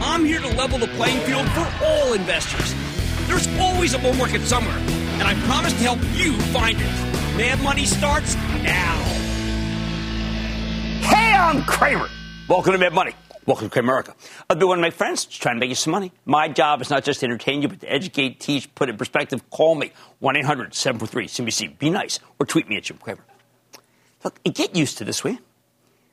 I'm here to level the playing field for all investors. There's always a bull market somewhere, and I promise to help you find it. Mad Money starts now. Hey, I'm Cramer. Welcome to Mad Money. Welcome to Cramerica. I'll be one of my friends trying to make you some money. My job is not just to entertain you, but to educate, teach, put in perspective. Call me 1 800 743 CNBC. Be nice or tweet me at Jim Cramer. Look, get used to this, we.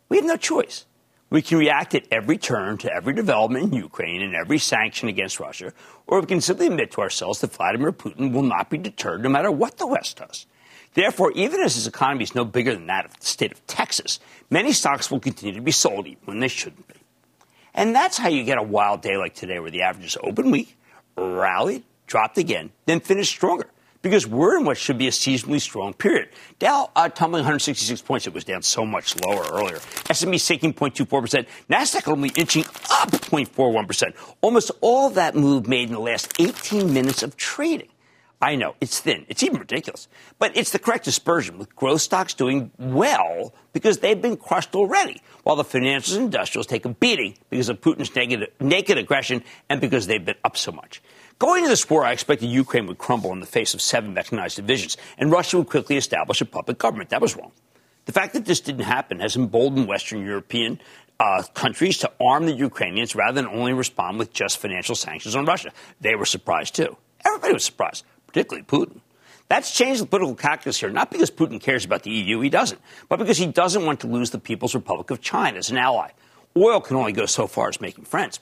We have no choice. We can react at every turn to every development in Ukraine and every sanction against Russia, or we can simply admit to ourselves that Vladimir Putin will not be deterred no matter what the West does. Therefore, even as his economy is no bigger than that of the state of Texas, many stocks will continue to be sold even when they shouldn't be. And that's how you get a wild day like today, where the averages open weak, rallied, dropped again, then finished stronger. Because we're in what should be a seasonally strong period. Dow uh, tumbling 166 points. It was down so much lower earlier. S&P sinking 0.24%. Nasdaq only inching up 0.41%. Almost all that move made in the last 18 minutes of trading. I know it's thin. It's even ridiculous. But it's the correct dispersion with growth stocks doing well because they've been crushed already, while the financials and industrials take a beating because of Putin's naked, naked aggression and because they've been up so much. Going into this war, I expected Ukraine would crumble in the face of seven mechanized divisions, and Russia would quickly establish a puppet government. That was wrong. The fact that this didn't happen has emboldened Western European uh, countries to arm the Ukrainians rather than only respond with just financial sanctions on Russia. They were surprised too. Everybody was surprised particularly Putin. That's changed the political calculus here, not because Putin cares about the EU, he doesn't, but because he doesn't want to lose the People's Republic of China as an ally. Oil can only go so far as making friends.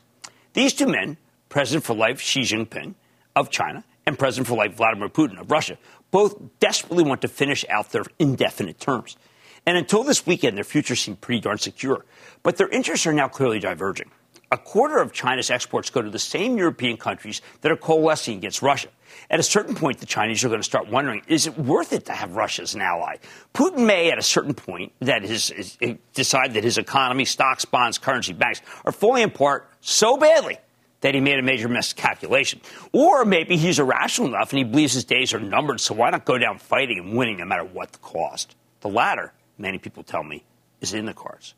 These two men, President for Life Xi Jinping of China and President for Life Vladimir Putin of Russia, both desperately want to finish out their indefinite terms. And until this weekend, their future seemed pretty darn secure. But their interests are now clearly diverging. A quarter of China's exports go to the same European countries that are coalescing against Russia. At a certain point, the Chinese are going to start wondering, is it worth it to have Russia as an ally? Putin may, at a certain point, that his, decide that his economy, stocks, bonds, currency, banks are falling apart so badly that he made a major miscalculation. Or maybe he's irrational enough and he believes his days are numbered, so why not go down fighting and winning no matter what the cost? The latter, many people tell me, is in the cards.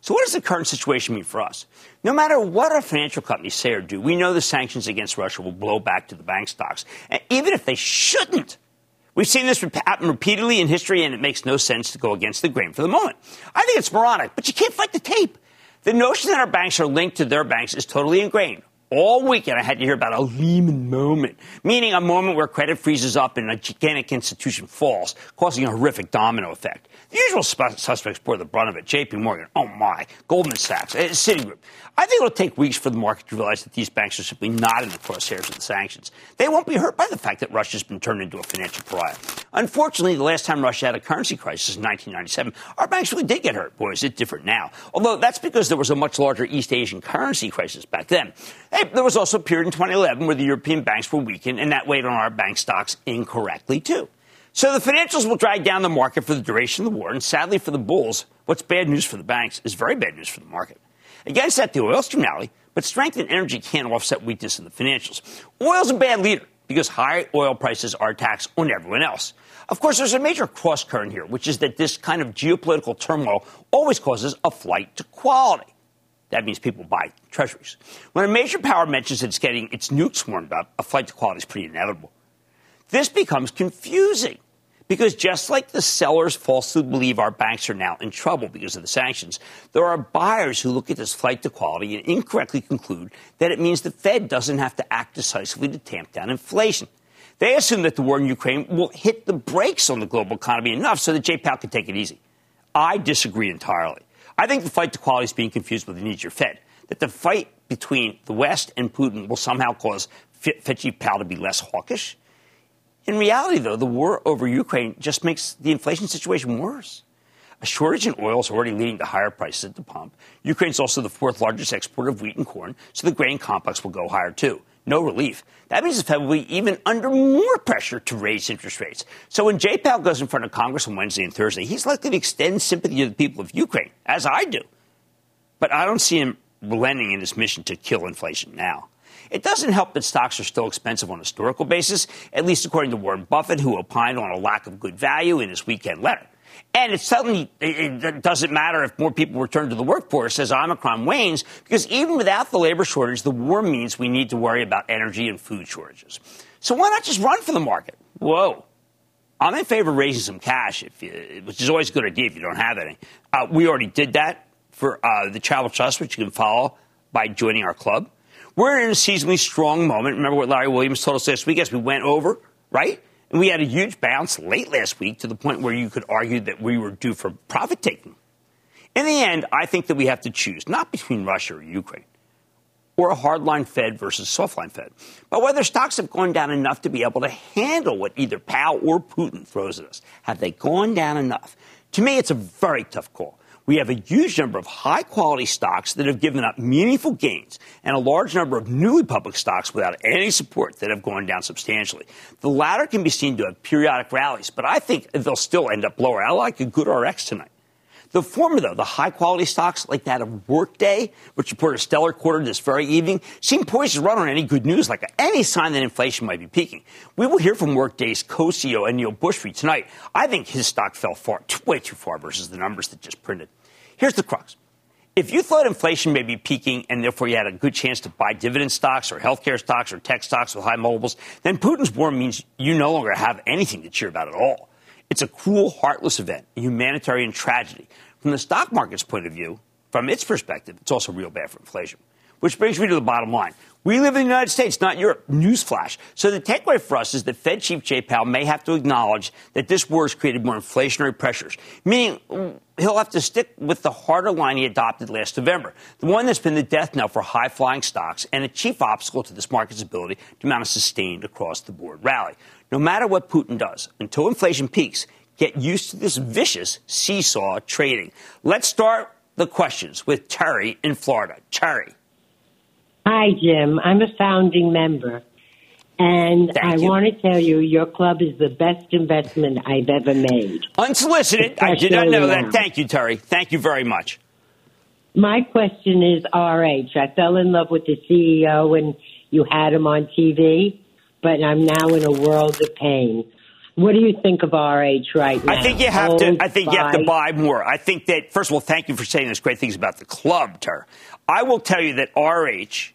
So, what does the current situation mean for us? No matter what our financial companies say or do, we know the sanctions against Russia will blow back to the bank stocks, and even if they shouldn't. We've seen this happen repeatedly in history, and it makes no sense to go against the grain for the moment. I think it's moronic, but you can't fight the tape. The notion that our banks are linked to their banks is totally ingrained. All weekend, I had to hear about a Lehman moment, meaning a moment where credit freezes up and a gigantic institution falls, causing a horrific domino effect. The usual suspects bore the brunt of it. J.P. Morgan, oh my, Goldman Sachs, uh, Citigroup. I think it'll take weeks for the market to realize that these banks are simply not in the crosshairs of the sanctions. They won't be hurt by the fact that Russia's been turned into a financial pariah. Unfortunately, the last time Russia had a currency crisis in 1997, our banks really did get hurt. Boy, is it different now. Although that's because there was a much larger East Asian currency crisis back then. There was also a period in 2011 where the European banks were weakened, and that weighed on our bank stocks incorrectly, too. So the financials will drag down the market for the duration of the war. And sadly for the bulls, what's bad news for the banks is very bad news for the market. Against that, the oil's rally, but strength in energy can't offset weakness in the financials. Oil's a bad leader because high oil prices are a tax on everyone else. Of course, there's a major cross current here, which is that this kind of geopolitical turmoil always causes a flight to quality. That means people buy treasuries. When a major power mentions it's getting its nukes warmed up, a flight to quality is pretty inevitable. This becomes confusing because just like the sellers falsely believe our banks are now in trouble because of the sanctions, there are buyers who look at this flight to quality and incorrectly conclude that it means the Fed doesn't have to act decisively to tamp down inflation. They assume that the war in Ukraine will hit the brakes on the global economy enough so that Jay Powell can take it easy. I disagree entirely. I think the fight to quality is being confused with the needs of your Fed. That the fight between the West and Putin will somehow cause Chief Powell to be less hawkish in reality, though, the war over Ukraine just makes the inflation situation worse. A shortage in oil is already leading to higher prices at the pump. Ukraine is also the fourth largest exporter of wheat and corn, so the grain complex will go higher too. No relief. That means the Fed will be even under more pressure to raise interest rates. So when Jay Powell goes in front of Congress on Wednesday and Thursday, he's likely to extend sympathy to the people of Ukraine, as I do. But I don't see him relenting in his mission to kill inflation now. It doesn't help that stocks are still expensive on a historical basis, at least according to Warren Buffett, who opined on a lack of good value in his weekend letter. And it suddenly it doesn't matter if more people return to the workforce as Omicron wanes, because even without the labor shortage, the war means we need to worry about energy and food shortages. So why not just run for the market? Whoa. I'm in favor of raising some cash, you, which is always a good idea if you don't have any. Uh, we already did that for uh, the Charitable Trust, which you can follow by joining our club. We're in a seasonally strong moment. Remember what Larry Williams told us last week as we went over, right? And we had a huge bounce late last week to the point where you could argue that we were due for profit taking. In the end, I think that we have to choose not between Russia or Ukraine or a hardline Fed versus softline Fed, but whether stocks have gone down enough to be able to handle what either Powell or Putin throws at us. Have they gone down enough? To me, it's a very tough call we have a huge number of high quality stocks that have given up meaningful gains and a large number of newly public stocks without any support that have gone down substantially. The latter can be seen to have periodic rallies, but I think they'll still end up lower. I like a good RX tonight. The former, though, the high quality stocks like that of Workday, which reported a stellar quarter this very evening, seem poised to run on any good news, like any sign that inflation might be peaking. We will hear from Workday's co-CEO Aneel Bhusri tonight. I think his stock fell far, way too far versus the numbers that just printed. Here's the crux. If you thought inflation may be peaking and therefore you had a good chance to buy dividend stocks or healthcare stocks or tech stocks with high multiples, then Putin's war means you no longer have anything to cheer about at all. It's a cruel, heartless event, a humanitarian tragedy. From the stock market's point of view, from its perspective, it's also real bad for inflation. Which brings me to the bottom line. We live in the United States, not Europe. Newsflash. So the takeaway for us is that Fed Chief Jay Powell may have to acknowledge that this war has created more inflationary pressures, meaning he'll have to stick with the harder line he adopted last November, the one that's been the death knell for high flying stocks and a chief obstacle to this market's ability to mount a sustained across the board rally. No matter what Putin does, until inflation peaks, get used to this vicious seesaw trading. Let's start the questions with Terry in Florida. Terry. Hi, Jim. I'm a founding member. And Thank I you. want to tell you, your club is the best investment I've ever made. Unsolicited. I did not know that. now. Thank you, Terry. Thank you very much. My question is RH. I fell in love with the CEO when you had him on TV, but I'm now in a world of pain. What do you think of RH right now? I think you have to. I think you have to buy? buy more. I think that first of all, thank you for saying those great things about the club, Ter. I will tell you that RH,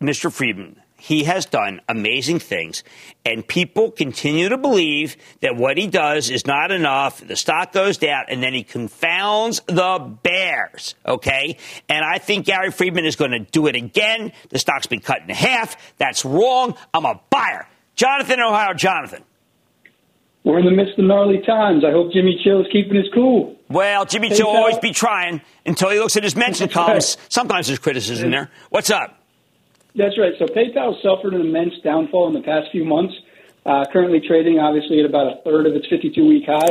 Mr. Friedman, he has done amazing things, and people continue to believe that what he does is not enough. The stock goes down, and then he confounds the bears. Okay, and I think Gary Friedman is going to do it again. The stock's been cut in half. That's wrong. I'm a buyer. Jonathan, Ohio, Jonathan. We're in the midst of gnarly times. I hope Jimmy Chill is keeping his cool. Well, Jimmy Chill will always be trying until he looks at his mention columns. Sometimes there's criticism there. What's up? That's right. So PayPal suffered an immense downfall in the past few months. Uh, currently trading, obviously, at about a third of its 52-week high.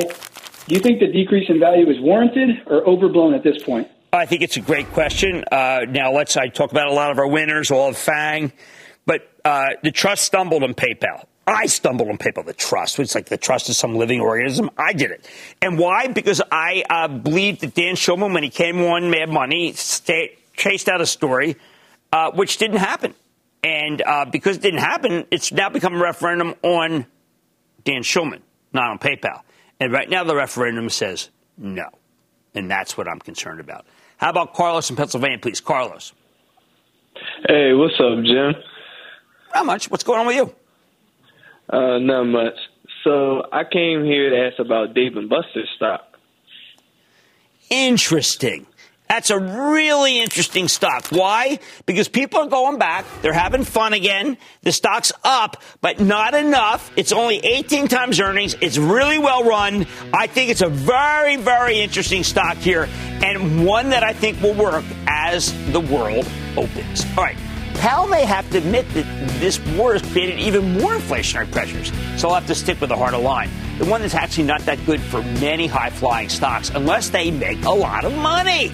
Do you think the decrease in value is warranted or overblown at this point? I think it's a great question. Uh, now, let's I talk about a lot of our winners, all of Fang, but uh, the trust stumbled on PayPal. I stumbled on PayPal. The trust, it's like the trust is some living organism. I did it, and why? Because I uh, believed that Dan Schulman, when he came on Mad Money, sta chased out a story uh, which didn't happen. And uh, because it didn't happen, it's now become a referendum on Dan Schulman, not on PayPal. And right now the referendum says no. And that's what I'm concerned about. How about Carlos in Pennsylvania, please? Carlos. Hey, what's up, Jim? Not much. What's going on with you? Uh, not much. So I came here to ask about Dave and Buster's stock. Interesting. That's a really interesting stock. Why? Because people are going back. They're having fun again. The stock's up, but not enough. It's only 18 times earnings. It's really well run. I think it's a very, very interesting stock here and one that I think will work as the world opens. All right. Powell may have to admit that this war has created even more inflationary pressures, so I'll have to stick with the harder line. The one that's actually not that good for many high flying stocks unless they make a lot of money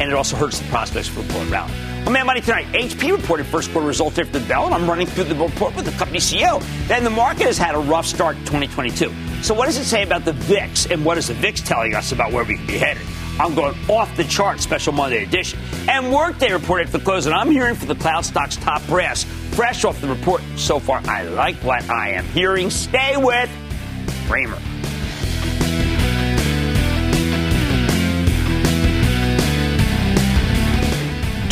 and it also hurts the prospects for bullet rally. On Mad Money tonight, HP reported first quarter results after the bell, and I'm running through the report with the company CEO. Then the market has had a rough start in 2022. So what does it say about the VIX, and what is the VIX telling us about where we could be headed? I'm going off the chart, special Monday edition. And Workday reported for close, and I'm hearing for the cloud stocks top brass, fresh off the report. So far, I like what I am hearing. Stay with Cramer.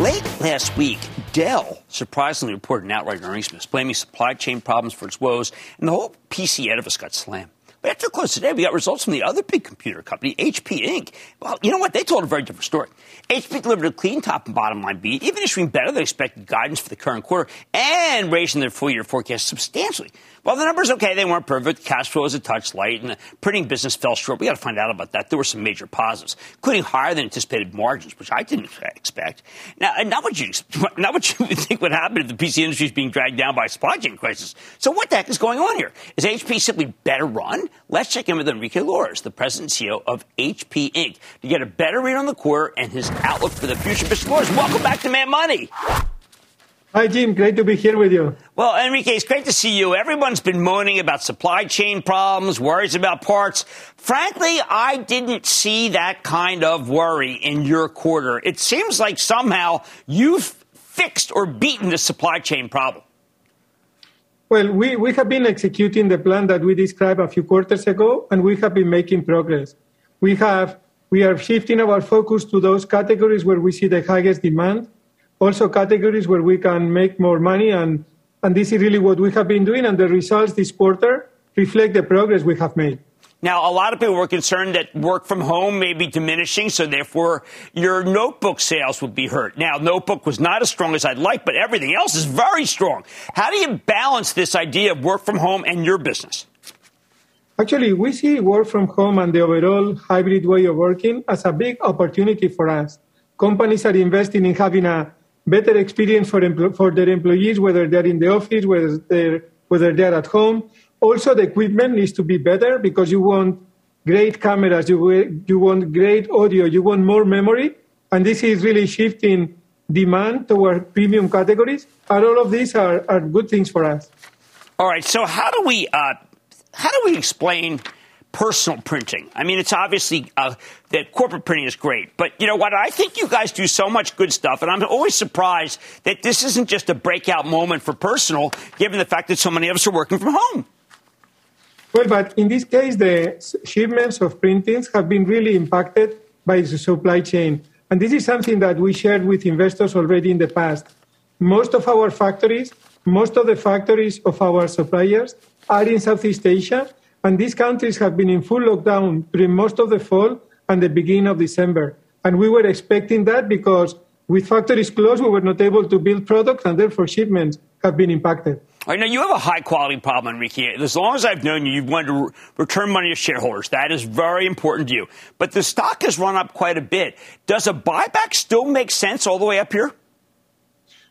Late last week, Dell surprisingly reported an outright earnings miss, blaming supply chain problems for its woes, and the whole PC edifice got slammed. But after close today, we got results from the other big computer company, HP Inc. Well, you know what? They told a very different story. HP delivered a clean top and bottom line beat, even issuing better than expected guidance for the current quarter and raising their full year forecast substantially. Well, the numbers, okay, they weren't perfect. Cash flow was a touch light, and the printing business fell short. We got to find out about that. There were some major positives, including higher than anticipated margins, which I didn't expect. Now, not what you not what you would think would happen if the PC industry is being dragged down by a supply chain crisis. So, what the heck is going on here? Is HP simply better run? Let's check in with Enrique Lores, the president and CEO of HP Inc., to get a better read on the quarter and his outlook for the future. Mr. Lores, welcome back to Mad Money. Hi, Jim. Great to be here with you. Well, Enrique, it's great to see you. Everyone's been moaning about supply chain problems, worries about parts. Frankly, I didn't see that kind of worry in your quarter. It seems like somehow you've fixed or beaten the supply chain problem. Well, we, we have been executing the plan that we described a few quarters ago, and we have been making progress. We have we are shifting our focus to those categories where we see the highest demand also categories where we can make more money. And, and this is really what we have been doing. And the results this quarter reflect the progress we have made. Now, a lot of people were concerned that work from home may be diminishing, so therefore your notebook sales would be hurt. Now, notebook was not as strong as I'd like, but everything else is very strong. How do you balance this idea of work from home and your business? Actually, we see work from home and the overall hybrid way of working as a big opportunity for us. Companies are investing in having a better experience for, empl- for their employees, whether they're in the office, whether they're, whether they're at home. Also, the equipment needs to be better because you want great cameras, you, you want great audio, you want more memory. And this is really shifting demand toward premium categories. And all of these are, are good things for us. All right. So how do we, uh, how do we explain personal printing. I mean, it's obviously uh, that corporate printing is great, but you know what? I think you guys do so much good stuff, and I'm always surprised that this isn't just a breakout moment for personal, given the fact that so many of us are working from home. Well, but in this case, the shipments of printings have been really impacted by the supply chain. And this is something that we shared with investors already in the past. Most of our factories, most of the factories of our suppliers are in Southeast Asia, and these countries have been in full lockdown during most of the fall and the beginning of December. And we were expecting that because with factories closed, we were not able to build products, and therefore shipments have been impacted. All right, now you have a high quality problem, Enrique. As long as I've known you, you've wanted to re- return money to shareholders. That is very important to you. But the stock has run up quite a bit. Does a buyback still make sense all the way up here?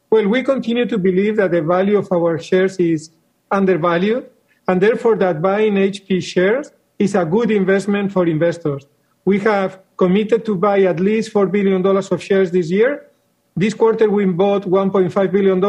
Well, we continue to believe that the value of our shares is undervalued and therefore that buying HP shares is a good investment for investors. We have committed to buy at least $4 billion of shares this year. This quarter, we bought $1.5 billion,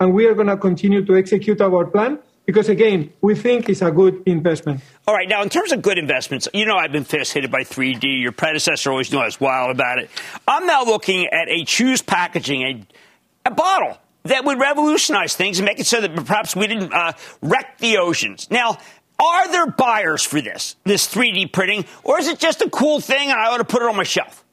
and we are going to continue to execute our plan because, again, we think it's a good investment. All right. Now, in terms of good investments, you know I've been fascinated by 3D. Your predecessor always knew I was wild about it. I'm now looking at a Choose packaging, a, a bottle that would revolutionize things and make it so that perhaps we didn't uh, wreck the oceans. Now, are there buyers for this, this 3D printing, or is it just a cool thing and I ought to put it on my shelf?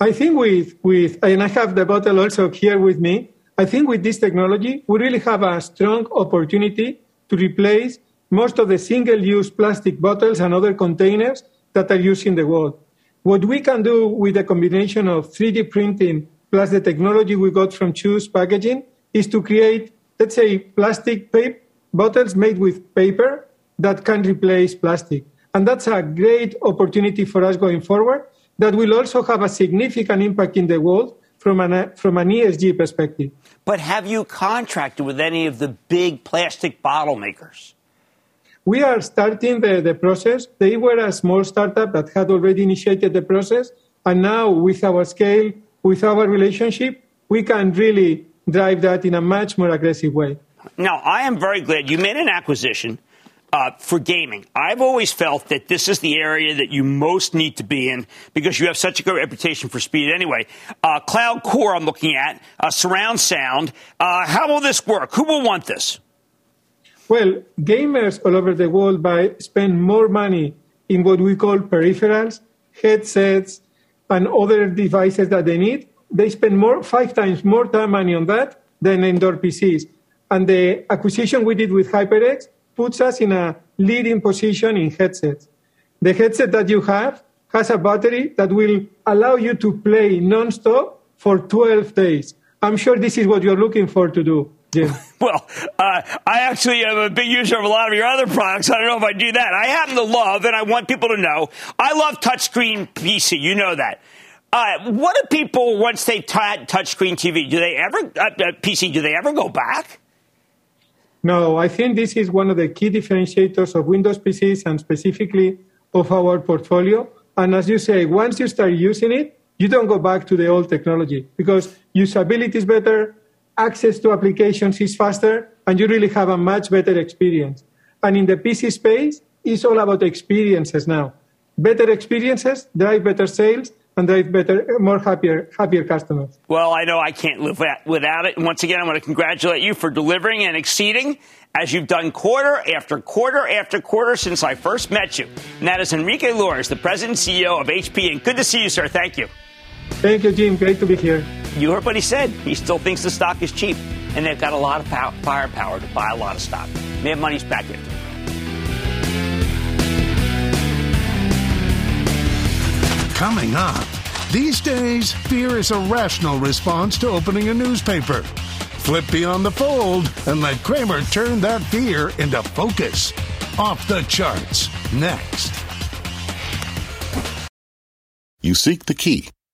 I think with, with and I have the bottle also here with me, I think with this technology, we really have a strong opportunity to replace most of the single-use plastic bottles and other containers that are used in the world. What we can do with a combination of 3D printing plus the technology we got from Choose Packaging, is to create, let's say, plastic paper bottles made with paper that can replace plastic. And that's a great opportunity for us going forward that will also have a significant impact in the world from an, from an ESG perspective. But have you contracted with any of the big plastic bottle makers? We are starting the, the process. They were a small startup that had already initiated the process. And now, with our scale, with our relationship, we can really drive that in a much more aggressive way. Now, I am very glad you made an acquisition uh, for gaming. I've always felt that this is the area that you most need to be in because you have such a good reputation for speed anyway. Uh, Cloud Core, I'm looking at, uh, surround sound. Uh, how will this work? Who will want this? Well, gamers all over the world buy, spend more money in what we call peripherals, headsets, and other devices that they need, they spend more five times more time money on that than indoor PCs. And the acquisition we did with HyperX puts us in a leading position in headsets. The headset that you have has a battery that will allow you to play nonstop for 12 days. I'm sure this is what you're looking for to do. Well, uh, I actually am a big user of a lot of your other products. I don't know if I do that. I happen to love, and I want people to know, I love touchscreen PC. You know that. Uh, what do people once they've had touchscreen TV? Do they ever uh, uh PC? Do they ever go back? No, I think this is one of the key differentiators of Windows PCs and specifically of our portfolio. And as you say, once you start using it, you don't go back to the old technology because usability is better, access to applications is faster, and you really have a much better experience. And in the PC space, it's all about experiences now. Better experiences drive better sales and drive better, more happier, happier customers. Well, I know I can't live without it. And once again, I want to congratulate you for delivering and exceeding as you've done quarter after quarter after quarter since I first met you. And that is Enrique Lores, the president and CEO of HP. And good to see you, sir. Thank you. Thank you, Jim. Great to be here. You heard what he said. He still thinks the stock is cheap, and they've got a lot of power, firepower to buy a lot of stock. Mad Money's back after. Coming up. These days, fear is a rational response to opening a newspaper. Flip beyond the fold and let Cramer turn that fear into focus. Off the charts. Next. You seek the key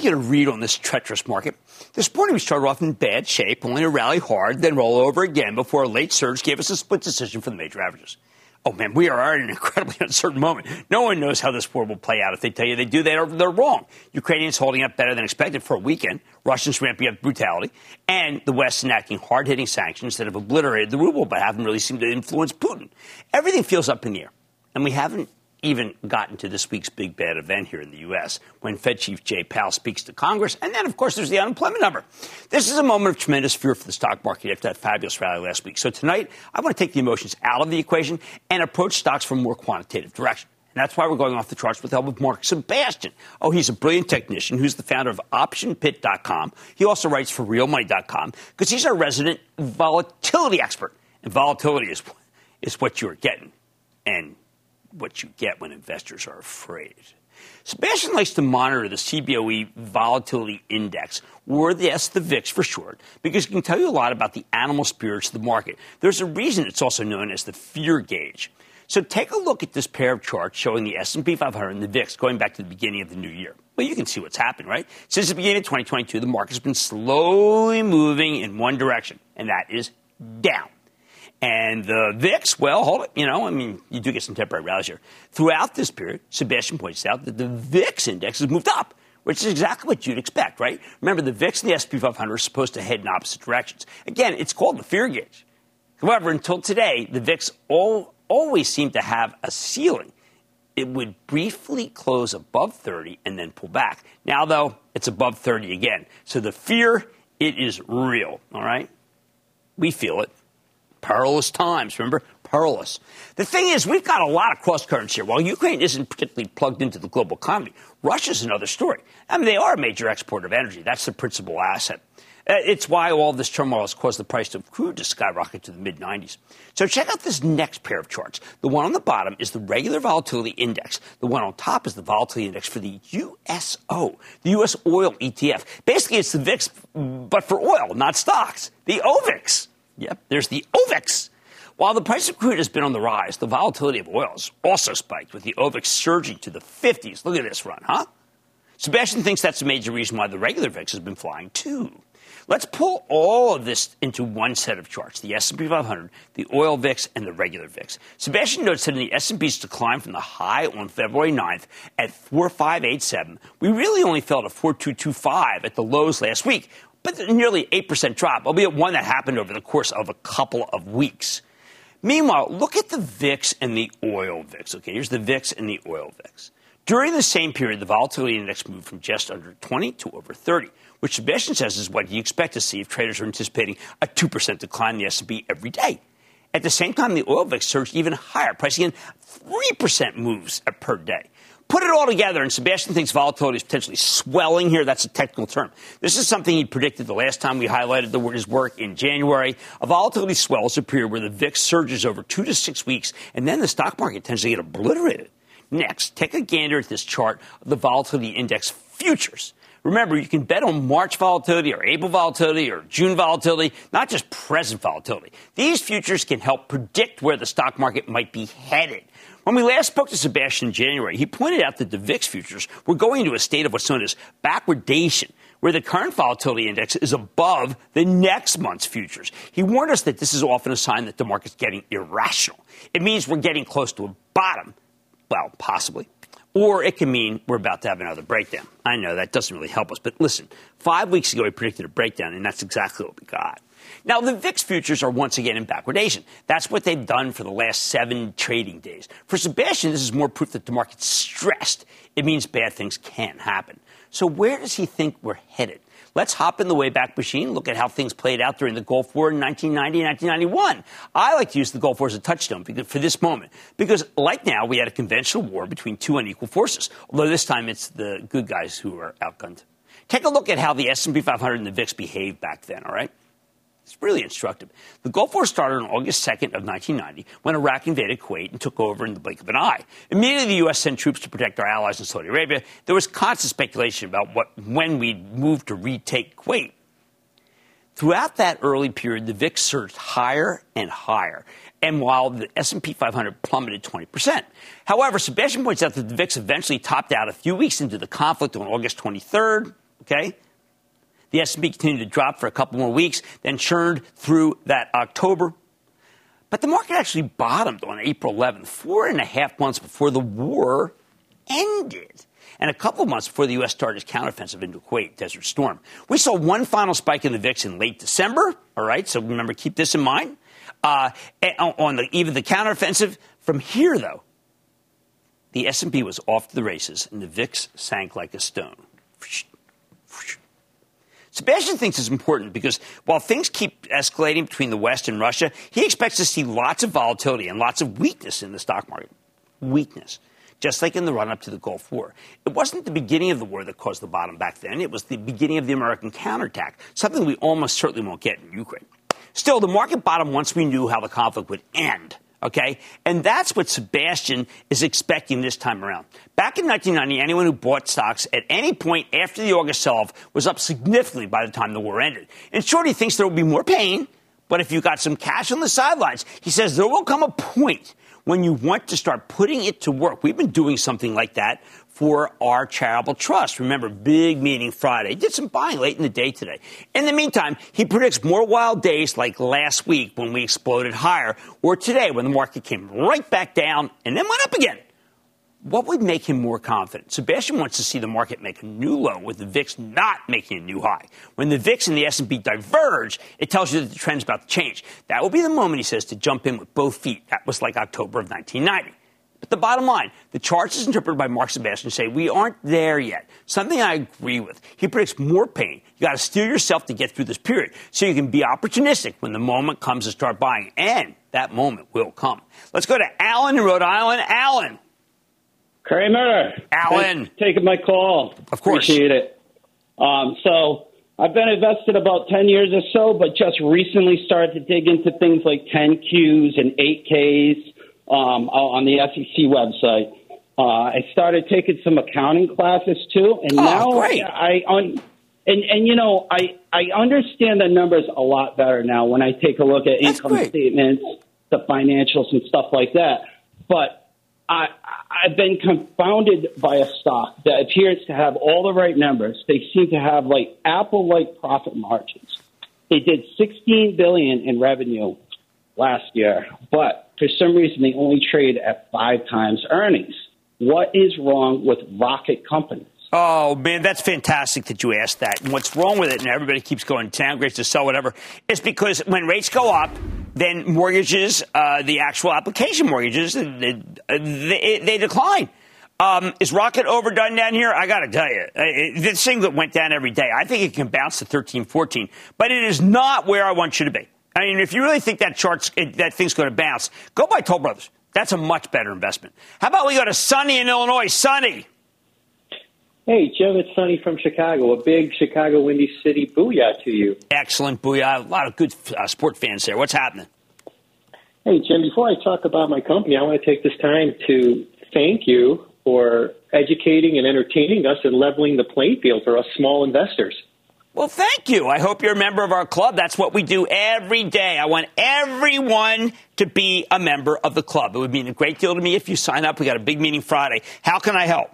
Get a read on this treacherous market. This morning we started off in bad shape, only to rally hard, then roll over again before a late surge gave us a split decision for the major averages. Oh man, we are in an incredibly uncertain moment. No one knows how this war will play out. If they tell you they do, they are, they're wrong. Ukrainians holding up better than expected for a weekend. Russians ramping up brutality, and the West enacting hard-hitting sanctions that have obliterated the ruble, but haven't really seemed to influence Putin. Everything feels up in the air, and we haven't even gotten to this week's big bad event here in the U.S. when Fed Chief Jay Powell speaks to Congress. And then, of course, there's the unemployment number. This is a moment of tremendous fear for the stock market after that fabulous rally last week. So tonight, I want to take the emotions out of the equation and approach stocks from a more quantitative direction. And that's why we're going off the charts with the help of Mark Sebastian. Oh, he's a brilliant technician who's the founder of OptionPit.com. He also writes for RealMoney.com because he's our resident volatility expert. And volatility is, is what you're getting. And what you get when investors are afraid. Sebastian likes to monitor the CBOE volatility index, or the S, the VIX for short, because it can tell you a lot about the animal spirits of the market. There's a reason it's also known as the fear gauge. So take a look at this pair of charts showing the S&P 500 and the VIX going back to the beginning of the new year. Well, you can see what's happened, right? Since the beginning of 2022, the market's been slowly moving in one direction, and that is down. And the VIX, well, hold it. You know, I mean, you do get some temporary rallies here. Throughout this period, Sebastian points out that the VIX index has moved up, which is exactly what you'd expect, right? Remember, the VIX and the SP 500 are supposed to head in opposite directions. Again, it's called the fear gauge. However, until today, the VIX all, always seemed to have a ceiling. It would briefly close above 30 and then pull back. Now, though, it's above 30 again. So the fear, it is real, all right? We feel it perilous times. Remember? Perilous. The thing is, we've got a lot of cross currents here. While Ukraine isn't particularly plugged into the global economy, Russia's another story. I mean, they are a major exporter of energy. That's the principal asset. Uh, it's why all this turmoil has caused the price of crude to skyrocket to the mid 90s. So check out this next pair of charts. The one on the bottom is the regular volatility index. The one on top is the volatility index for the USO, the US oil ETF. Basically, it's the VIX, but for oil, not stocks. The OVIX. Yep, there's the OVIX. While the price of crude has been on the rise, the volatility of oil has also spiked, with the OVIX surging to the 50s. Look at this run, huh? Sebastian thinks that's a major reason why the regular VIX has been flying too. Let's pull all of this into one set of charts: the S&P 500, the oil VIX, and the regular VIX. Sebastian notes that in the S&P's decline from the high on February 9th at 4587, we really only fell to 4225 at the lows last week, but nearly 8% drop, albeit one that happened over the course of a couple of weeks. Meanwhile, look at the VIX and the oil VIX. Okay, here's the VIX and the oil VIX. During the same period, the volatility index moved from just under 20 to over 30, which Sebastian says is what you expect to see if traders are anticipating a 2% decline in the S&P every day. At the same time, the oil VIX surged even higher, pricing in 3% moves uh, per day. Put it all together, and Sebastian thinks volatility is potentially swelling here. That's a technical term. This is something he predicted the last time we highlighted the, his work in January. A volatility swell is a period where the VIX surges over two to six weeks, and then the stock market tends to get obliterated. Next, take a gander at this chart of the volatility index futures. Remember, you can bet on March volatility or April volatility or June volatility, not just present volatility. These futures can help predict where the stock market might be headed. When we last spoke to Sebastian in January, he pointed out that the VIX futures were going into a state of what's known as backwardation, where the current volatility index is above the next month's futures. He warned us that this is often a sign that the market's getting irrational. It means we're getting close to a bottom. Well, possibly. Or it can mean we're about to have another breakdown. I know that doesn't really help us, but listen, five weeks ago he predicted a breakdown, and that's exactly what we got. Now, the VIX futures are once again in backwardation. That's what they've done for the last seven trading days. For Sebastian, this is more proof that the market's stressed. It means bad things can happen. So, where does he think we're headed? Let's hop in the Wayback Machine, look at how things played out during the Gulf War in 1990 and 1991. I like to use the Gulf War as a touchstone for this moment because, like now, we had a conventional war between two unequal forces, although this time it's the good guys who are outgunned. Take a look at how the S&P 500 and the VIX behaved back then, all right? It's really instructive. The Gulf War started on August 2nd of 1990 when Iraq invaded Kuwait and took over in the blink of an eye. Immediately, the U.S. sent troops to protect our allies in Saudi Arabia. There was constant speculation about what, when we'd move to retake Kuwait. Throughout that early period, the VIX surged higher and higher, and while the S&P 500 plummeted 20%. However, Sebastian points out that the VIX eventually topped out a few weeks into the conflict on August 23rd. Okay, the S&P continued to drop for a couple more weeks, then churned through that October. But the market actually bottomed on April 11th, four and a half months before the war ended. And a couple months before the U.S. started its counteroffensive into Kuwait, Desert Storm. We saw one final spike in the VIX in late December. All right, so remember, keep this in mind. Uh, on the even the counteroffensive. From here, though, the S&P was off to the races, and the VIX sank like a stone. Sebastian thinks it's important because while things keep escalating between the West and Russia, he expects to see lots of volatility and lots of weakness in the stock market. Weakness. Just like in the run up to the Gulf War. It wasn't the beginning of the war that caused the bottom back then. It was the beginning of the American counterattack, something we almost certainly won't get in Ukraine. Still, the market bottomed once we knew how the conflict would end. Okay? And that's what Sebastian is expecting this time around. Back in 1990, anyone who bought stocks at any point after the August sell off was up significantly by the time the war ended. And Shorty thinks there will be more pain, but if you got some cash on the sidelines, he says there will come a point when you want to start putting it to work. We've been doing something like that for our charitable trust. Remember, big meeting Friday. Did some buying late in the day today. In the meantime, he predicts more wild days like last week when we exploded higher, or today when the market came right back down and then went up again. What would make him more confident? Sebastian wants to see the market make a new low with the VIX not making a new high. When the VIX and the S&P diverge, it tells you that the trend's about to change. That will be the moment, he says, to jump in with both feet. That was like October of 1990. But the bottom line, the charts as interpreted by Mark Sebastian say we aren't there yet. Something I agree with. He predicts more pain. You got to steer yourself to get through this period so you can be opportunistic when the moment comes to start buying. And that moment will come. Let's go to Alan in Rhode Island. Alan. Cramer. Alan. taking my call. Of course. Appreciate it. Um, so I've been invested about 10 years or so, but just recently started to dig into things like 10Qs and 8Ks um, on the SEC website. Uh, I started taking some accounting classes too, and oh, now great. I un- and and you know I I understand the numbers a lot better now when I take a look at That's income great. statements, the financials, and stuff like that. But I I've been confounded by a stock that appears to have all the right numbers. They seem to have like Apple like profit margins. They did 16 billion in revenue last year, but for some reason they only trade at five times earnings. What is wrong with Rocket Companies? Oh man, that's fantastic that you asked that. And what's wrong with it? And everybody keeps going downgrades to sell whatever. It's because when rates go up, then mortgages, uh, the actual application mortgages, they, they, they decline. Uh, Um, is Rocket overdone down here? I got to tell you, it, this thing that went down every day, I think it can bounce to 13, 14, but it is not where I want you to be. I mean, if you really think that chart's that thing's going to bounce, go buy Toll Brothers. That's a much better investment. How about we go to Sunny in Illinois? Sunny. Hey, Jim, it's Sunny from Chicago. A big Chicago Windy City booyah to you. Excellent booyah. A lot of good uh, sport fans there. What's happening? Hey, Jim, before I talk about my company, I want to take this time to thank you for educating and entertaining us and leveling the playing field for us small investors. Well, thank you. I hope you're a member of our club. That's what we do every day. I want everyone to be a member of the club. It would mean a great deal to me if you sign up. We got a big meeting Friday. How can I help?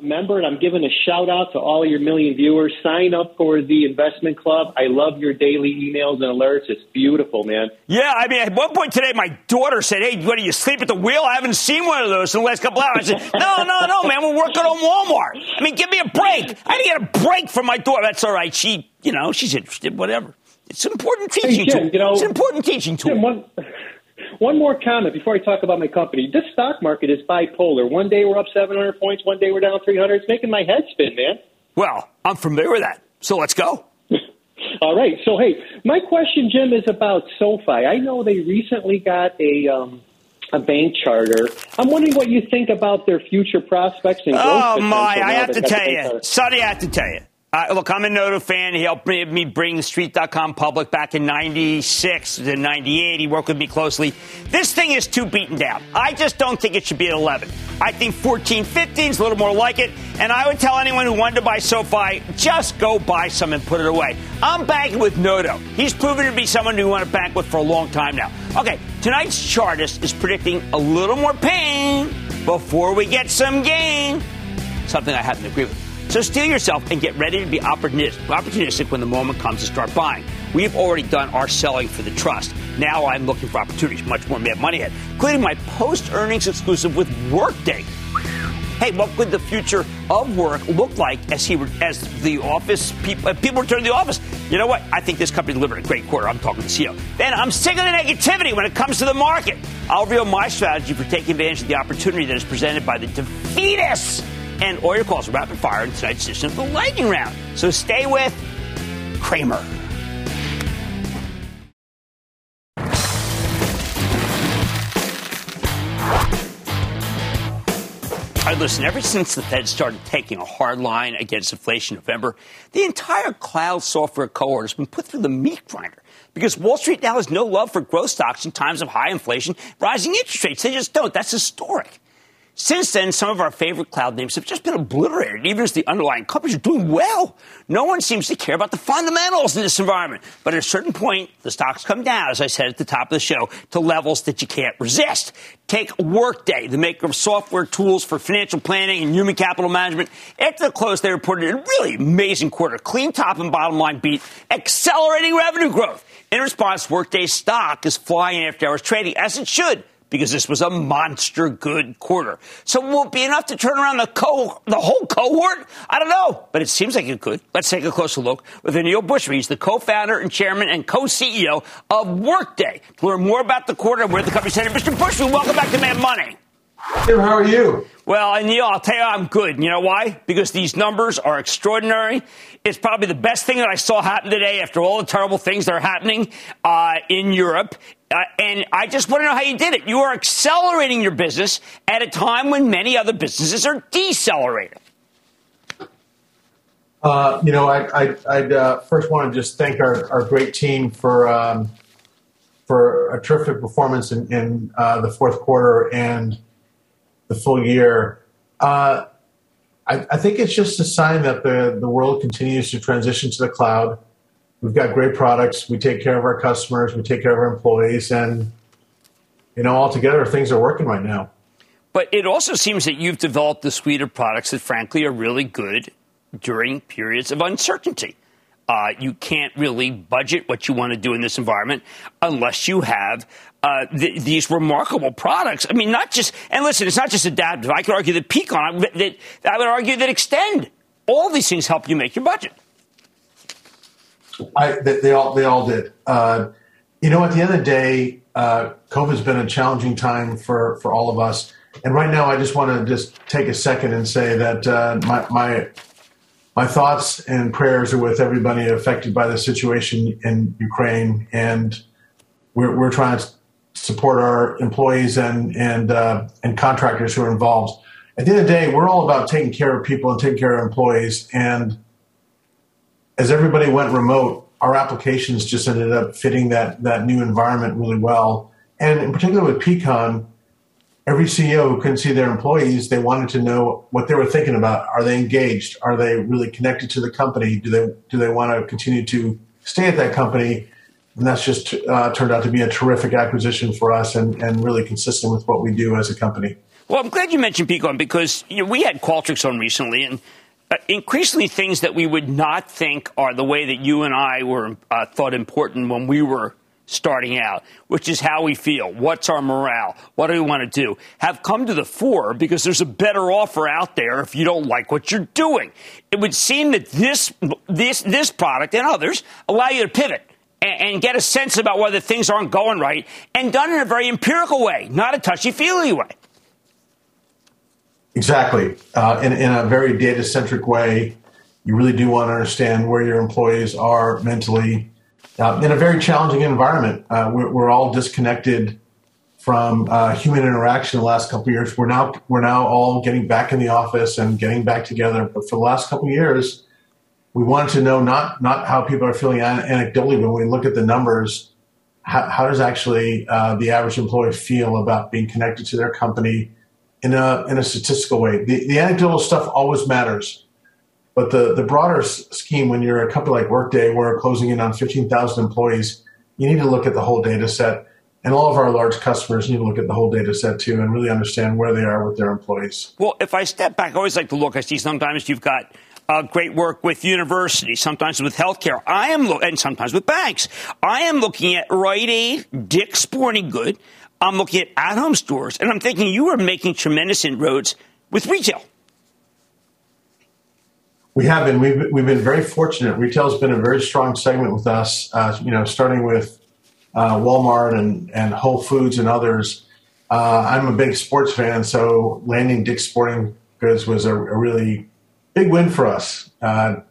A member, and I'm giving a shout out to all your million viewers. Sign up for the investment club. I love your daily emails and alerts. It's beautiful, man. Yeah, I mean, at one point today, my daughter said, "Hey, what do you sleep at the wheel?" I haven't seen one of those in the last couple hours. I said, "No, no, no, man, we're working on Walmart. I mean, give me a break. I need to get a break from my daughter. That's all right. She, you know, she's interested. Whatever. It's an important teaching hey, Jim, tool. You know, it's an important teaching tool. Jim, one, one more comment before I talk about my company. This stock market is bipolar. One day we're up 700 points, one day we're down 300. It's making my head spin, man. Well, I'm familiar with that. So let's go. All right. So, hey, my question, Jim, is about SoFi. I know they recently got a. Um, a bank charter. I'm wondering what you think about their future prospects and growth. Oh my! I have to tell you, Sonny, I have to tell you. Uh, look, I'm a Noto fan. He helped me, bring Street.com public back in 96 to 98. He worked with me closely. This thing is too beaten down. I just don't think it should be at 11. I think 14, 15 is a little more like it. And I would tell anyone who wanted to buy SoFi, just go buy some and put it away. I'm banking with Noto. He's proven to be someone who want to bank with for a long time now. Okay, tonight's chartist is predicting a little more pain before we get some gain. Something I happen to agree with. So steel yourself and get ready to be opportunistic when the moment comes to start buying. We've already done our selling for the trust. Now I'm looking for opportunities, much more Mad Money ahead, including my post-earnings exclusive with Workday. Hey, what could the future of work look like as he as the office people uh, people return to the office? You know what? I think this company delivered a great quarter. I'm talking to CEO. Then I'm sick of the negativity when it comes to the market. I'll reveal my strategy for taking advantage of the opportunity that is presented by the defeatists and all your calls rapid fire in tonight's edition of the lightning round. So stay with Cramer. All right, listen, ever since the Fed started taking a hard line against inflation in November, the entire cloud software cohort has been put through the meat grinder because Wall Street now has no love for growth stocks in times of high inflation, rising interest rates. They just don't. That's historic. Since then, some of our favorite cloud names have just been obliterated, even as the underlying companies are doing well. No one seems to care about the fundamentals in this environment. But at a certain point, the stocks come down, as I said at the top of the show, to levels that you can't resist. Take Workday, the maker of software tools for financial planning and human capital management. After the close, they reported a really amazing quarter. Clean top and bottom line beat, accelerating revenue growth. In response, Workday's stock is flying after hours trading, as it should because this was a monster good quarter. So will it be enough to turn around the co- the whole cohort? I don't know, but it seems like it could. Let's take a closer look with Aneel Bhusri. He's the co-founder and chairman and co-CEO of Workday. To learn more about the quarter and where the company's headed, Mr. Bhusri, welcome back to Mad Money. Tim, how are you? Well, Aneel, I'll tell you I'm good. You know why? Because these numbers are extraordinary. It's probably the best thing that I saw happen today after all the terrible things that are happening uh, in Europe. Uh, and I just want to know how you did it. You are accelerating your business at a time when many other businesses are decelerating. Uh, you know, I, I'd uh, first want to just thank our, our great team for um, for a terrific performance in, in uh, the fourth quarter and the full year. Uh, I, I, think it's just a sign that the, the world continues to transition to the cloud. We've got great products. We take care of our customers. We take care of our employees. And, you know, altogether, things are working right now. But it also seems that you've developed a suite of products that, frankly, are really good during periods of uncertainty. Uh, you can't really budget what you want to do in this environment unless you have uh, th- these remarkable products. I mean, not just, and listen, it's not just adaptive. I could argue that Peakon, that, I would argue that Extend. All these things help you make your budget. I, they, they all they all did. Uh, you know, at the end of the day, uh, COVID has been a challenging time for for all of us. and right now, I just want to just take a second and say that uh, my, my my thoughts and prayers are with everybody affected by the situation in Ukraine, and we're, we're trying to support our employees and and uh, and contractors who are involved. At the end of the day, we're all about taking care of people and taking care of employees. And as everybody went remote, our applications just ended up fitting that that new environment really well. And in particular with Peakon, every CEO who couldn't see their employees, they wanted to know what they were thinking about. Are they engaged? Are they really connected to the company? Do they do they want to continue to stay at that company? And that's just uh, turned out to be a terrific acquisition for us and, and really consistent with what we do as a company. Well, I'm glad you mentioned Peakon because you know, we had Qualtrics on recently, and uh, increasingly things that we would not think are the way that you and I were uh, thought important when we were starting out, which is how we feel. What's our morale? What do we want to do? Have come to the fore because there's a better offer out there if you don't like what you're doing. It would seem that this, this, this product and others allow you to pivot and, get a sense about whether things aren't going right and done in a very empirical way, not a touchy feely way. Exactly. Uh, in, in a very data centric way, you really do want to understand where your employees are mentally uh, in a very challenging environment. Uh, we're, we're, all disconnected from uh, human interaction the last couple years. We're now we're now all getting back in the office and getting back together. But for the last couple years, we wanted to know not not how people are feeling anecdotally, but when we look at the numbers, how, how does actually uh, the average employee feel about being connected to their company in a in a statistical way? The, the anecdotal stuff always matters but the, the broader scheme, when you're a company like Workday, we're closing in on 15,000 employees, you need to look at the whole data set. And all of our large customers need to look at the whole data set too and really understand where they are with their employees. Well, if I step back, I always like to look. I see sometimes you've got uh, great work with universities, sometimes with healthcare. I am, lo- and sometimes with banks. I am looking at Rite Aid, Dick's Sporting Good. I'm looking at at-home stores, and I'm thinking you are making tremendous inroads with retail. We have been. We've, we've been very fortunate. Retail has been a very strong segment with us, uh, you know, starting with uh, Walmart and, and Whole Foods and others. Uh, I'm a big sports fan, so landing Dick's Sporting Goods was a, a really big win for us. Uh,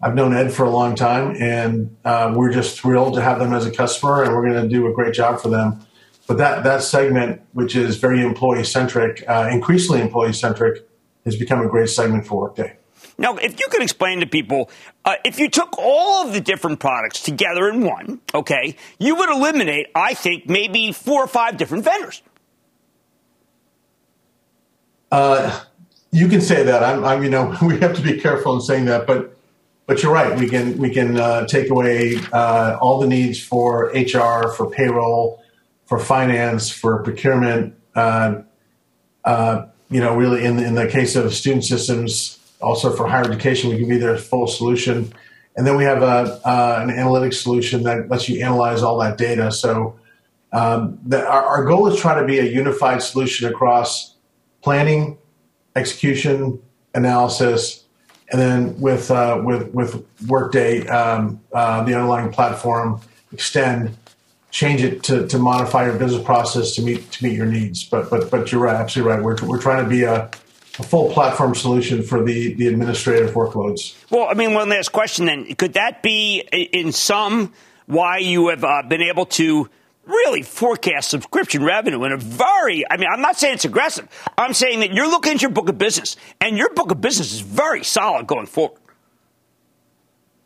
I've known Ed for a long time, and uh, we're just thrilled to have them as a customer, and we're going to do a great job for them. But that, that segment, which is very employee centric, uh, increasingly employee centric, has become a great segment for Workday. Now, if you could explain to people, uh, if you took all of the different products together in one, okay, you would eliminate, I think, maybe four or five different vendors. Uh, you can say that. I'm, I'm, you know, we have to be careful in saying that, but, but you're right. We can, we can uh, take away uh, all the needs for HR, for payroll, for finance, for procurement. Uh, uh, you know, really, in in the case of student systems, also for higher education, we can be their full solution. And then we have a, uh, an analytics solution that lets you analyze all that data. So um, the, our, our, goal is try to be a unified solution across planning, execution, analysis, and then with uh, with with Workday, um, uh, the underlying platform, extend, change it to, to modify your business process to meet to meet your needs. But but but you're right, absolutely right. We're we're trying to be a a full platform solution for the, the administrative workloads. Well, I mean, one last question then. Could that be, in some, why you have uh, been able to really forecast subscription revenue in a very, I mean, I'm not saying it's aggressive. I'm saying that you're looking at your book of business, and your book of business is very solid going forward.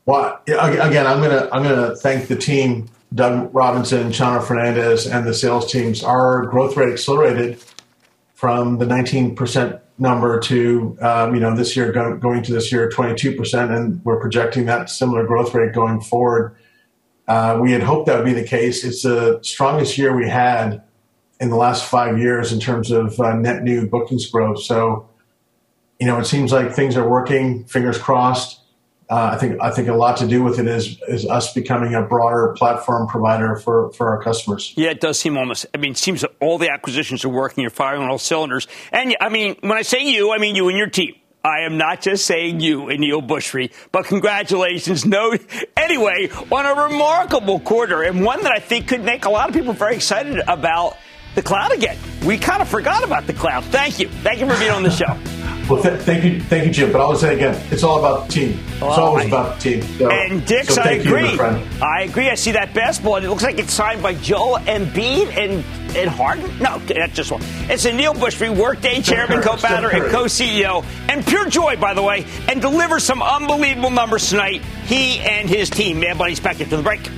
Well, again, I'm gonna I'm gonna thank the team, Doug Robinson, Chano Fernandez, and the sales teams. Our growth rate accelerated from the 19% number to um, you know this year go, going to this year 22%, and we're projecting that similar growth rate going forward. Uh, we had hoped that would be the case. It's the strongest year we had in the last five years in terms of uh, net new bookings growth. So, you know, it seems like things are working. Fingers crossed uh, I think I think a lot to do with it is is us becoming a broader platform provider for, for our customers. Yeah, it does seem almost. I mean, it seems that all the acquisitions are working. You're firing on all cylinders. And I mean, when I say you, I mean you and your team. I am not just saying you and Neil Bhusri, but congratulations. No, anyway, on a remarkable quarter and one that I think could make a lot of people very excited about the cloud again. We kind of forgot about the cloud. Thank you. Thank you for being on the show. Well, th- thank you, thank you, Jim. But I'll say again, it's all about the team. It's Well, always I- about the team. So, And Dix, so I thank you, agree. I agree. I see that basketball, and it looks like it's signed by Joel Embiid and and Harden. No, that's just one. It's a Neil Bhusri, Workday chairman, co-founder, and co-CEO, and pure joy, by the way, and delivers some unbelievable numbers tonight. He and his team. Man, buddies, back into the break.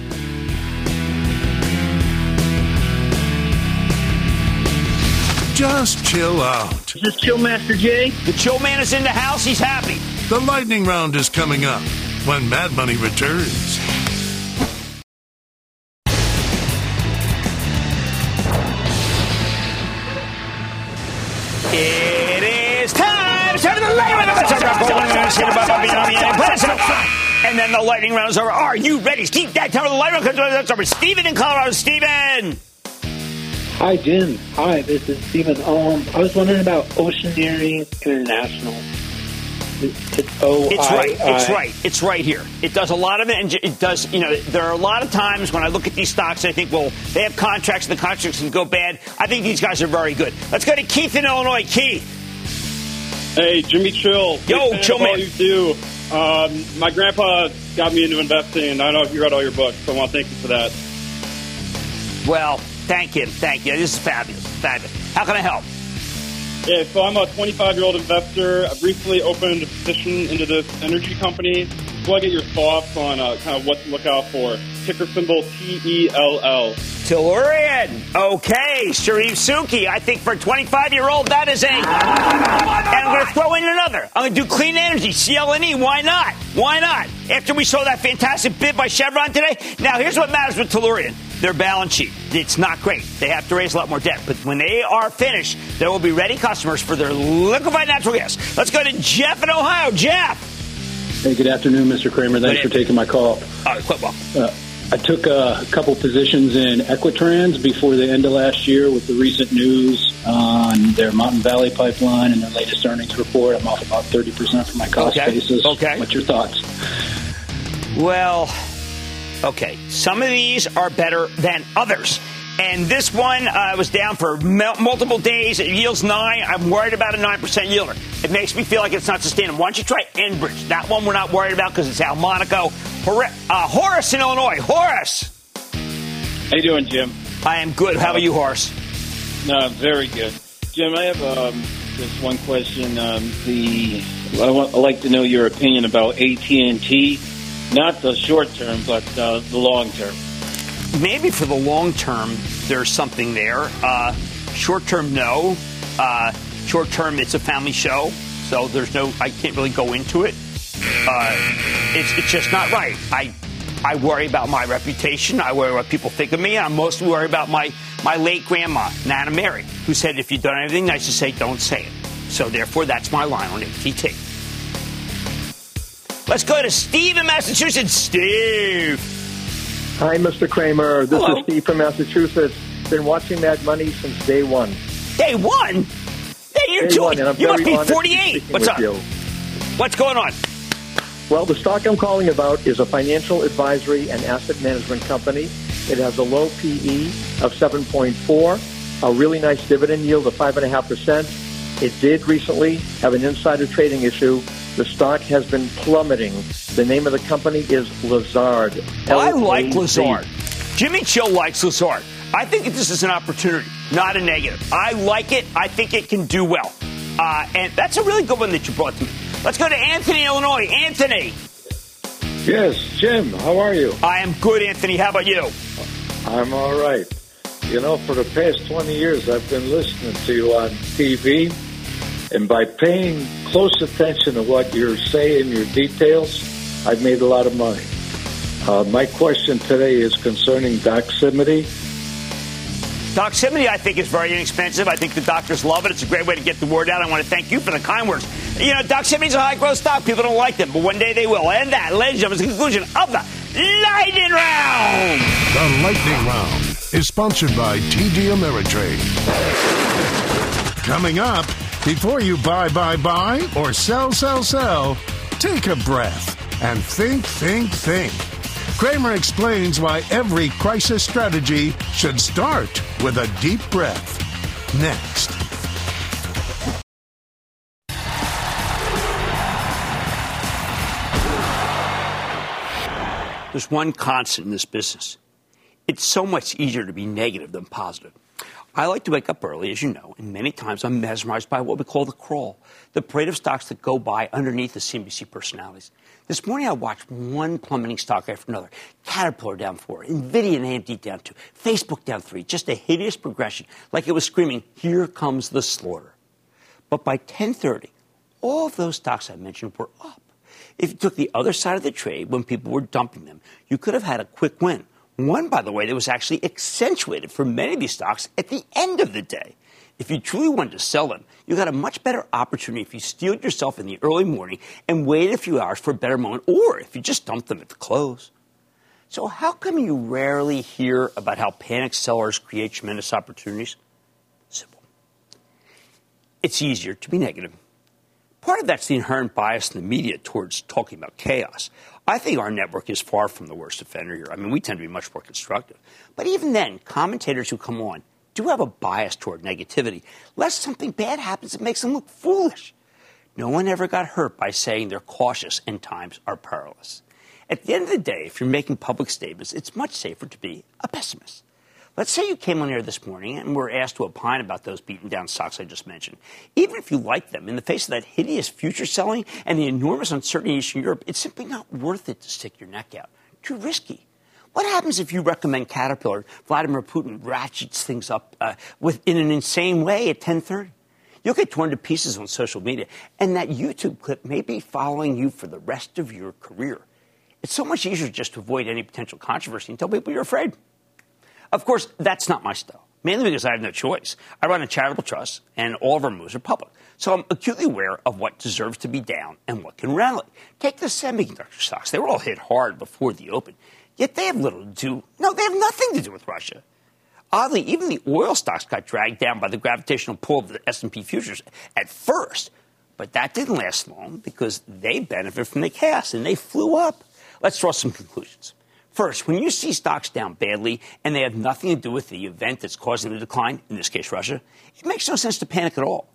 Just chill out. Is this Chill Master Jay? The Chill Man is in the house. He's happy. The lightning round is coming up when Mad Money returns. It is time. It's time for the lightning round. And then the lightning round is over. Are you ready? Steve, that time of the lightning round comes over. Steven in Colorado. Steven. Hi, Jim. Hi, this is Stephen. Um, I was wondering about Oceaneering International. It's, it's It's right. It's right. It's right here. It does a lot of it, and it does. You know, there are a lot of times when I look at these stocks, I think, well, they have contracts, and the contracts can go bad. I think these guys are very good. Let's go to Keith in Illinois. Keith. Hey, Jimmy Chill. Yo, Chill of all man. you do. Um, my grandpa got me into investing, and I don't know if you read all your books, so I want to thank you for that. Well, thank him. Thank you. This is fabulous. Fabulous. How can I help? Yeah, so I'm a 25 year old investor. I've recently opened a position into this energy company. So I get your thoughts on uh, kind of what to look out for. Ticker symbol T E L L. Tellurian. Okay, Charif Souki. I think for a 25 year old, that is a. And I'm going to throw in another. I'm going to do clean energy, CLNE. Why not? Why not? After we saw that fantastic bid by Chevron today. Now, here's what matters with Tellurian their balance sheet. It's not great. They have to raise a lot more debt. But when they are finished, there will be ready customers for their liquefied natural gas. Let's go to Jeff in Ohio. Jeff. Hey, good afternoon, Mr. Cramer. Thanks for taking my call. Uh, quite well. Uh, I took a couple positions in Equitrans before the end of last year with the recent news on their Mountain Valley pipeline and their latest earnings report. I'm off about 30% from my cost Okay. basis. Okay. What's your thoughts? Well, okay. Some of these are better than others. And this one uh, was down for mul- multiple days. It yields nine. I'm worried about a 9% yielder. It makes me feel like it's not sustainable. Why don't you try Enbridge? That one we're not worried about because it's Al Monaco. Hor- uh, Horace in Illinois. Horace. How you doing, Jim? I am good. How are you, Horace? No, very good. Jim, I have um, just one question. Um, the I want, I'd like to know your opinion about AT and T, not the short term, but uh, the long term. Maybe for the long term, there's something there. Uh, short term, no. Uh, short term, it's a family show, so there's no. I can't really go into it. Uh, it's it's just not right. I I worry about my reputation. I worry what people think of me. I'm mostly worried about my my late grandma, Nana Mary, who said, "If you've done anything nice to say, don't say it." So therefore, that's my line on ATT. Let's go to Steve in Massachusetts. Steve. Hi, Mr. Cramer. This Hello. is Steve from Massachusetts. Been watching Mad Money since day one. Day one? Hey, you're Day doing. one, you must be 48. What's up? you. What's going on? Well, the stock I'm calling about is a financial advisory and asset management company. It has a low PE of 7.4, a really nice dividend yield of 5.5%. It did recently have an insider trading issue. The stock has been plummeting. The name of the company is Lazard. I like Lazard. Jimmy Chill likes Lazard. I think this is an opportunity, not a negative. I like it. I think it can do well. Uh, and that's a really good one that you brought to me. Let's go to Anthony, Illinois. Anthony. Yes, Jim, how are you? I am good, Anthony. How about you? I'm all right. You know, for the past 20 years, I've been listening to you on TV, and by paying close attention to what you're saying, your details, I've made a lot of money. Uh, my question today is concerning Doximity. Doximity, I think, is very inexpensive. I think the doctors love it. It's a great way to get the word out. I want to thank you for the kind words. You know, Doximity's a high growth stock. People don't like them, but one day they will. And that, ladies and gentlemen, is the conclusion of the Lightning Round. The Lightning Round is sponsored by TD Ameritrade. Coming up, before you buy, buy, buy, or sell, sell, sell, take a breath and think, think, think. Cramer explains why every crisis strategy should start with a deep breath. Next. There's one constant in this business. It's so much easier to be negative than positive. I like to wake up early, as you know, and many times I'm mesmerized by what we call the crawl, the parade of stocks that go by underneath the CNBC personalities. This morning I watched one plummeting stock after another. Caterpillar down four, Nvidia and AMD down two, Facebook down three. Just a hideous progression, like it was screaming, "Here comes the slaughter." But by 10:30, all of those stocks I mentioned were up. If you took the other side of the trade when people were dumping them, you could have had a quick win. One, by the way, that was actually accentuated for many of these stocks at the end of the day. If you truly wanted to sell them, you got a much better opportunity if you steeled yourself in the early morning and waited a few hours for a better moment, or if you just dumped them at the close. So, how come you rarely hear about how panic sellers create tremendous opportunities? Simple. It's easier to be negative. Part of that's the inherent bias in the media towards talking about chaos. I think our network is far from the worst offender here. I mean, we tend to be much more constructive. But even then, commentators who come on do have a bias toward negativity, lest something bad happens that makes them look foolish. No one ever got hurt by saying they're cautious and times are perilous. At the end of the day, if you're making public statements, it's much safer to be a pessimist. Let's say you came on air this morning and were asked to opine about those beaten down stocks I just mentioned. Even if you like them, in the face of that hideous future selling and the enormous uncertainty in Eastern Europe, it's simply not worth it to stick your neck out. Too risky. What happens if you recommend Caterpillar? Vladimir Putin ratchets things up uh, with, in an insane way at 10:30. You'll get torn to pieces on social media, and that YouTube clip may be following you for the rest of your career. It's so much easier just to avoid any potential controversy and tell people you're afraid. Of course, that's not my style, mainly because I have no choice. I run a charitable trust, and all of our moves are public. So I'm acutely aware of what deserves to be down and what can rally. Take the semiconductor stocks. They were all hit hard before the open, yet they have little to do. No, they have nothing to do with Russia. Oddly, even the oil stocks got dragged down by the gravitational pull of the S&P futures at first, but that didn't last long because they benefit from the chaos and they flew up. Let's draw some conclusions. First, when you see stocks down badly and they have nothing to do with the event that's causing the decline, in this case Russia, it makes no sense to panic at all.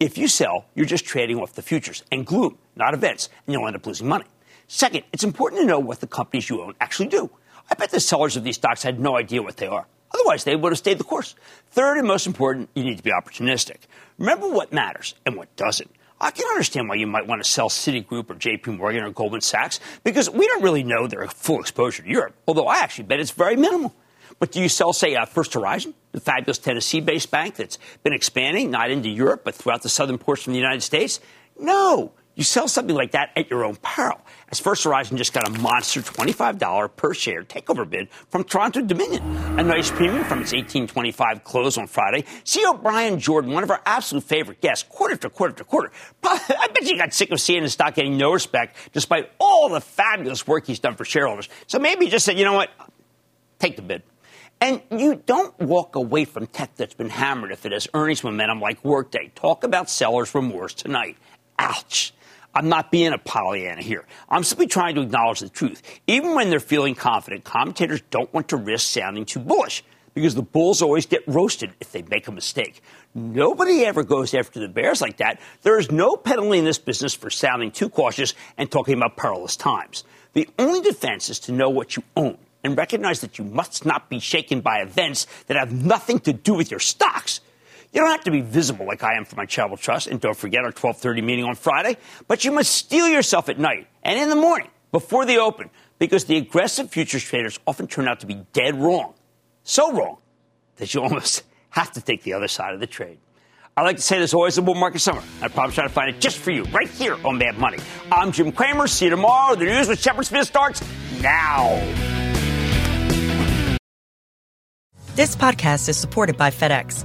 If you sell, you're just trading off the futures and gloom, not events, and you'll end up losing money. Second, it's important to know what the companies you own actually do. I bet the sellers of these stocks had no idea what they are. Otherwise, they would have stayed the course. Third, and most important, you need to be opportunistic. Remember what matters and what doesn't. I can understand why you might want to sell Citigroup or JP Morgan or Goldman Sachs because we don't really know their full exposure to Europe, although I actually bet it's very minimal. But do you sell, say, uh, First Horizon, the fabulous Tennessee based bank that's been expanding not into Europe but throughout the southern portion of the United States? No. You sell something like that at your own peril. As First Horizon just got a monster $25 per share takeover bid from Toronto Dominion, a nice premium from its 1825 close on Friday. CEO Bryan Jordan, one of our absolute favorite guests, quarter after quarter after quarter. I bet you got sick of seeing the stock getting no respect despite all the fabulous work he's done for shareholders. So maybe he just said, you know what? Take the bid. And you don't walk away from tech that's been hammered if it has earnings momentum like Workday. Talk about seller's remorse tonight. Ouch. I'm not being a Pollyanna here. I'm simply trying to acknowledge the truth. Even when they're feeling confident, commentators don't want to risk sounding too bullish because the bulls always get roasted if they make a mistake. Nobody ever goes after the bears like that. There is no penalty in this business for sounding too cautious and talking about perilous times. The only defense is to know what you own and recognize that you must not be shaken by events that have nothing to do with your stocks. You don't have to be visible like I am for my charitable trust, and don't forget our 1230 meeting on Friday, but you must steel yourself at night and in the morning before the open because the aggressive futures traders often turn out to be dead wrong. So wrong that you almost have to take the other side of the trade. I like to say there's always a bull market somewhere. I promise try to find it just for you right here on Mad Money. I'm Jim Cramer. See you tomorrow. The news with Shepard Smith starts now. This podcast is supported by FedEx.